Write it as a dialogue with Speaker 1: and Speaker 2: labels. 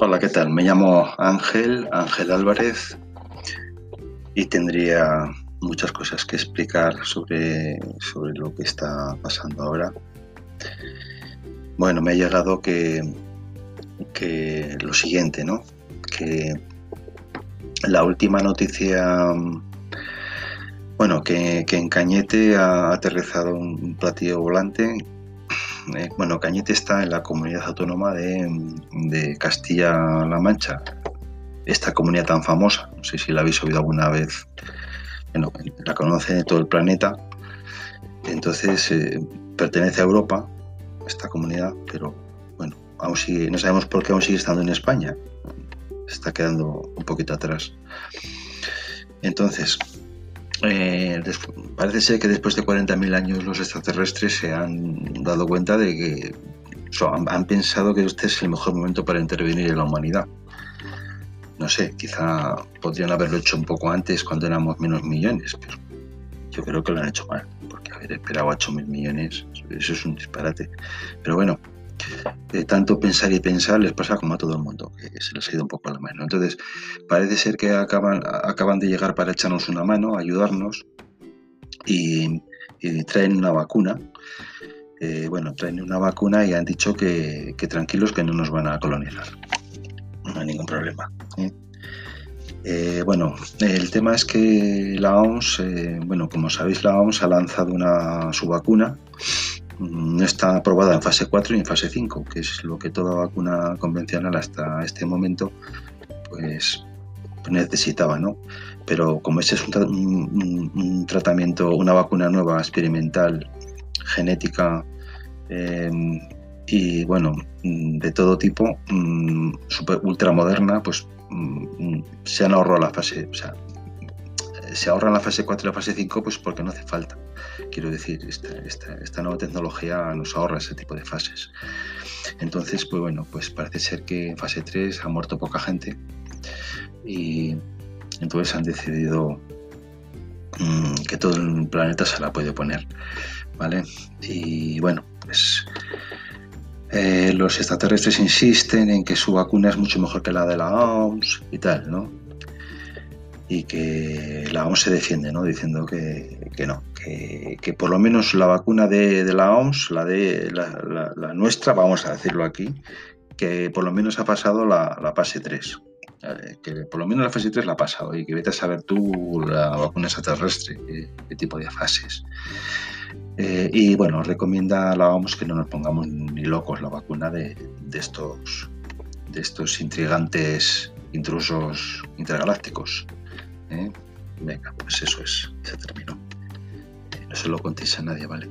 Speaker 1: Hola, ¿qué tal? Me llamo Ángel, Ángel Álvarez, y tendría muchas cosas que explicar sobre, sobre lo que está pasando ahora. Bueno, me ha llegado que, que lo siguiente, ¿no? Que la última noticia, bueno, que, en Cañete ha aterrizado un platillo volante eh, bueno, Cañete está en la comunidad autónoma de, Castilla-La Mancha, esta comunidad tan famosa, no sé si la habéis oído alguna vez, bueno, la conoce todo el planeta, entonces eh, pertenece a Europa, esta comunidad, pero bueno, aún sigue, no sabemos por qué aún sigue estando en España, está quedando un poquito atrás. Entonces, eh, parece ser que después de 40.000 años los extraterrestres se han dado cuenta de que han, pensado que este es el mejor momento para intervenir en la humanidad. No sé, quizá podrían haberlo hecho un poco antes cuando éramos menos millones, pero yo creo que lo han hecho mal, porque haber esperado 8.000 millones, eso es un disparate. Pero bueno, de tanto pensar y pensar les pasa como a todo el mundo, que se les ha ido un poco a la mano. Entonces, parece ser que acaban, acaban de llegar para echarnos una mano, ayudarnos y, traen una vacuna. Eh, bueno, traen una vacuna y han dicho que, tranquilos que no nos van a colonizar. No hay ningún problema. ¿eh? Eh, bueno, el tema es que la OMS, bueno, como sabéis, la OMS ha lanzado una, su vacuna no está aprobada en fase 4 y en fase 5, que es lo que toda vacuna convencional hasta este momento pues necesitaba, ¿no? Pero como ese es un, tratamiento, una vacuna nueva, experimental, genética eh, y bueno, de todo tipo, mm, super, ultra moderna, pues mm, se han ahorrado la fase, o sea, se ahorra la fase 4 y la fase 5 pues porque no hace falta. Quiero decir, esta, nueva tecnología nos ahorra ese tipo de fases. Entonces, pues bueno, pues parece ser que en fase 3 ha muerto poca gente y entonces han decidido mm, que todo el planeta se la puede poner. ¿Vale? Y bueno, pues eh, los extraterrestres insisten en que su vacuna es mucho mejor que la de la OMS y tal, ¿no? Y que la OMS se defiende, ¿no? diciendo que, no, que, por lo menos la vacuna de, la OMS, la, de, la, nuestra, vamos a decirlo aquí, que por lo menos ha pasado la, fase 3. Que por lo menos la fase 3 la ha pasado y que vete a saber tú la vacuna extraterrestre, qué, tipo de fases. Eh, y bueno, recomienda a la OMS que no nos pongamos ni locos la vacuna de estos, de estos intrigantes intrusos intergalácticos. ¿Eh? Venga, pues eso es, se terminó. No se lo contéis a nadie, ¿vale?